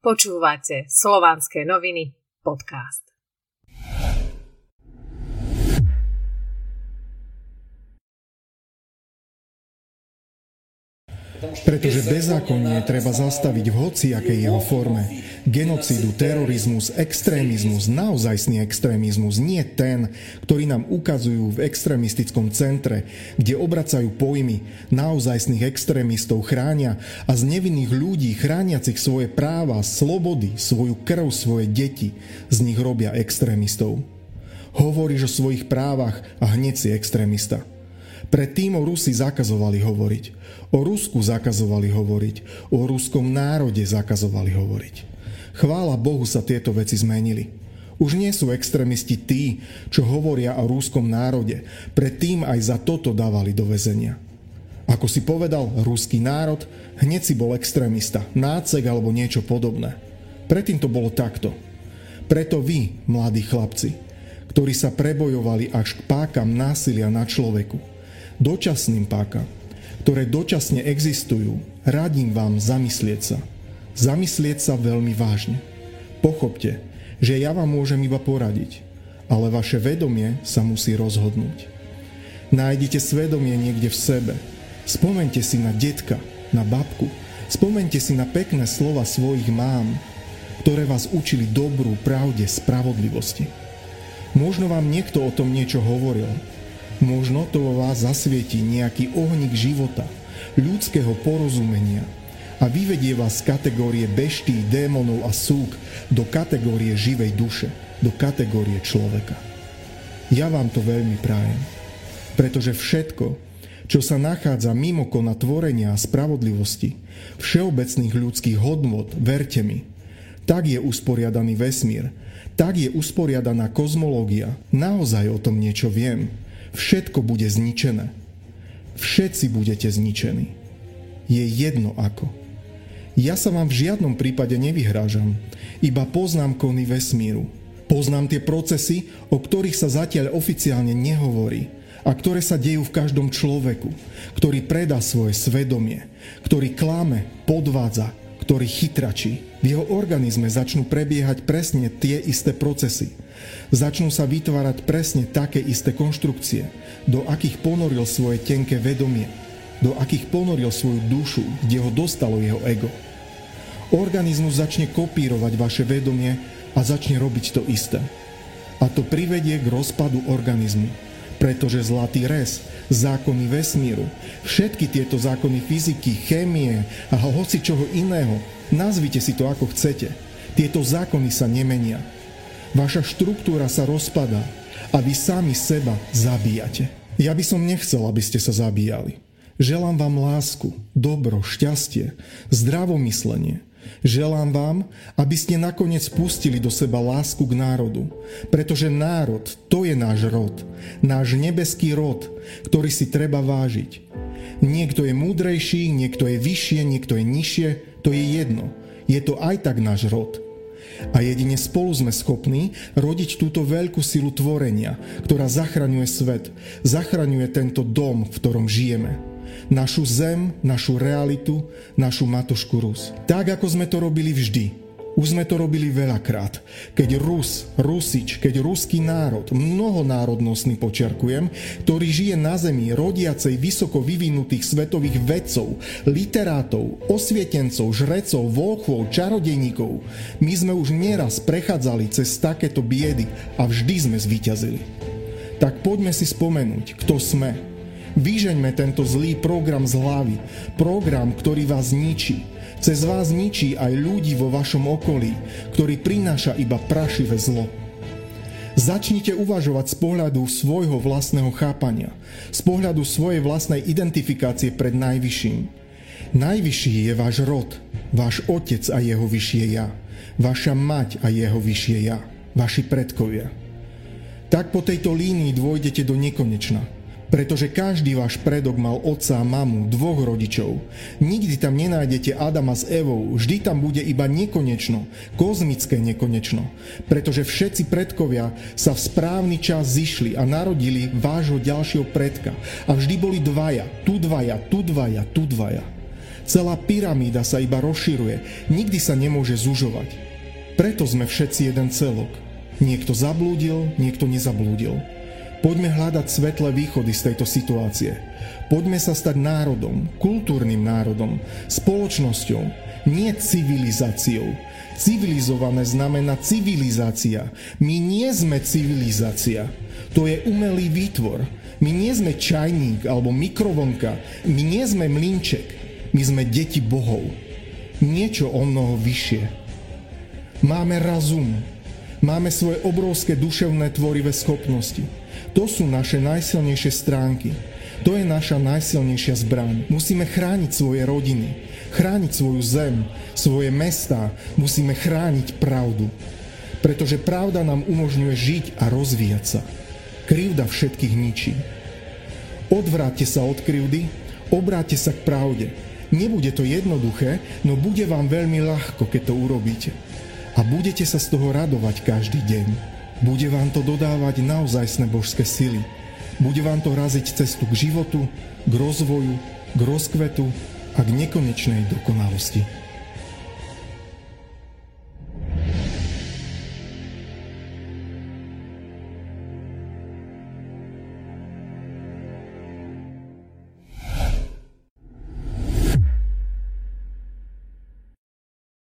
Počúvate Slovanské noviny podcast. Pretože bezákonnie treba zastaviť v hociakej jeho forme. Genocidu, terorizmus, extrémizmus, naozajstný extrémizmus, nie ten, ktorý nám ukazujú v extrémistickom centre, kde obracajú pojmy naozajstných extrémistov chránia a z nevinných ľudí chrániacich svoje práva, slobody, svoju krv, svoje deti, z nich robia extrémistov. Hovoríš o svojich právach a hneď si extrémista. Predtým o Rusi zakazovali hovoriť. O Rusku zakazovali hovoriť. O ruskom národe zakazovali hovoriť. Chvála Bohu sa tieto veci zmenili. Už nie sú extrémisti tí, čo hovoria o rúskom národe. Predtým aj za toto dávali do väzenia. Ako si povedal ruský národ, hneď si bol extrémista, nácek alebo niečo podobné. Predtým to bolo takto. Preto vy, mladí chlapci, ktorí sa prebojovali až k pákam násilia na človeku, dočasným pákam, ktoré dočasne existujú, radím vám zamyslieť sa. Zamyslieť sa veľmi vážne. Pochopte, že ja vám môžem iba poradiť, ale vaše vedomie sa musí rozhodnúť. Nájdete svedomie niekde v sebe. Spomente si na detka, na babku. Spomente si na pekné slova svojich mám, ktoré vás učili dobrú, pravde, spravodlivosti. Možno vám niekto o tom niečo hovoril, Možno to vo vás zasvieti nejaký ohník života, ľudského porozumenia a vyvedie vás z kategórie beští, démonov a súk do kategórie živej duše, do kategórie človeka. Ja vám to veľmi prajem, pretože všetko, čo sa nachádza mimo kona tvorenia a spravodlivosti, všeobecných ľudských hodnot, verte mi, tak je usporiadaný vesmír, tak je usporiadaná kozmológia. Naozaj o tom niečo viem Všetko bude zničené. Všetci budete zničení. Je jedno ako. Ja sa vám v žiadnom prípade nevyhrážam, iba poznám kony vesmíru. Poznám tie procesy, o ktorých sa zatiaľ oficiálne nehovorí a ktoré sa dejú v každom človeku, ktorý predá svoje svedomie, ktorý klame, podvádza, ktorý chytračí. V jeho organizme začnú prebiehať presne tie isté procesy – Začnú sa vytvárať presne také isté konštrukcie, do akých ponoril svoje tenké vedomie, do akých ponoril svoju dušu, kde ho dostalo jeho ego. Organizmus začne kopírovať vaše vedomie a začne robiť to isté. A to privedie k rozpadu organizmu, pretože zlatý res, zákony vesmíru, všetky tieto zákony fyziky, chémie a hoci čoho iného, nazvite si to ako chcete, tieto zákony sa nemenia Vaša štruktúra sa rozpadá a vy sami seba zabíjate. Ja by som nechcel, aby ste sa zabíjali. Želám vám lásku, dobro, šťastie, zdravomyslenie. Želám vám, aby ste nakoniec pustili do seba lásku k národu, pretože národ, to je náš rod, náš nebeský rod, ktorý si treba vážiť. Niekto je múdrejší, niekto je vyššie, niekto je nižšie, to je jedno. Je to aj tak náš rod. A jedine spolu sme schopní rodiť túto veľkú silu tvorenia, ktorá zachraňuje svet, zachraňuje tento dom, v ktorom žijeme. Našu zem, našu realitu, našu matošku Rus. Tak, ako sme to robili vždy, už sme to robili veľakrát. Keď Rus, Rusič, keď ruský národ, mnohonárodnostný počiarkujem, ktorý žije na zemi rodiacej vysoko vyvinutých svetových vedcov, literátov, osvietencov, žrecov, volchov, čarodejníkov, my sme už nieraz prechádzali cez takéto biedy a vždy sme zvíťazili. Tak poďme si spomenúť, kto sme. Vyžeňme tento zlý program z hlavy, program, ktorý vás ničí, cez vás ničí aj ľudí vo vašom okolí, ktorý prináša iba prašivé zlo. Začnite uvažovať z pohľadu svojho vlastného chápania, z pohľadu svojej vlastnej identifikácie pred Najvyšším. Najvyšší je váš rod, váš otec a jeho vyššie ja, vaša mať a jeho vyššie ja, vaši predkovia. Tak po tejto línii dôjdete do nekonečna – pretože každý váš predok mal otca a mamu, dvoch rodičov. Nikdy tam nenájdete Adama s Evou, vždy tam bude iba nekonečno, kozmické nekonečno. Pretože všetci predkovia sa v správny čas zišli a narodili vášho ďalšieho predka. A vždy boli dvaja, tu dvaja, tu dvaja, tu dvaja. Celá pyramída sa iba rozširuje, nikdy sa nemôže zužovať. Preto sme všetci jeden celok. Niekto zablúdil, niekto nezablúdil. Poďme hľadať svetlé východy z tejto situácie. Poďme sa stať národom, kultúrnym národom, spoločnosťou, nie civilizáciou. Civilizované znamená civilizácia. My nie sme civilizácia. To je umelý výtvor. My nie sme čajník alebo mikrovonka. My nie sme mlinček. My sme deti bohov. Niečo o mnoho vyššie. Máme razum. Máme svoje obrovské duševné tvorivé schopnosti. To sú naše najsilnejšie stránky. To je naša najsilnejšia zbraň. Musíme chrániť svoje rodiny, chrániť svoju zem, svoje mestá, musíme chrániť pravdu. Pretože pravda nám umožňuje žiť a rozvíjať sa. Krivda všetkých ničí. Odvráťte sa od krivdy, obráťte sa k pravde. Nebude to jednoduché, no bude vám veľmi ľahko, keď to urobíte. A budete sa z toho radovať každý deň. Bude vám to dodávať naozajstné božské sily. Bude vám to raziť cestu k životu, k rozvoju, k rozkvetu a k nekonečnej dokonalosti.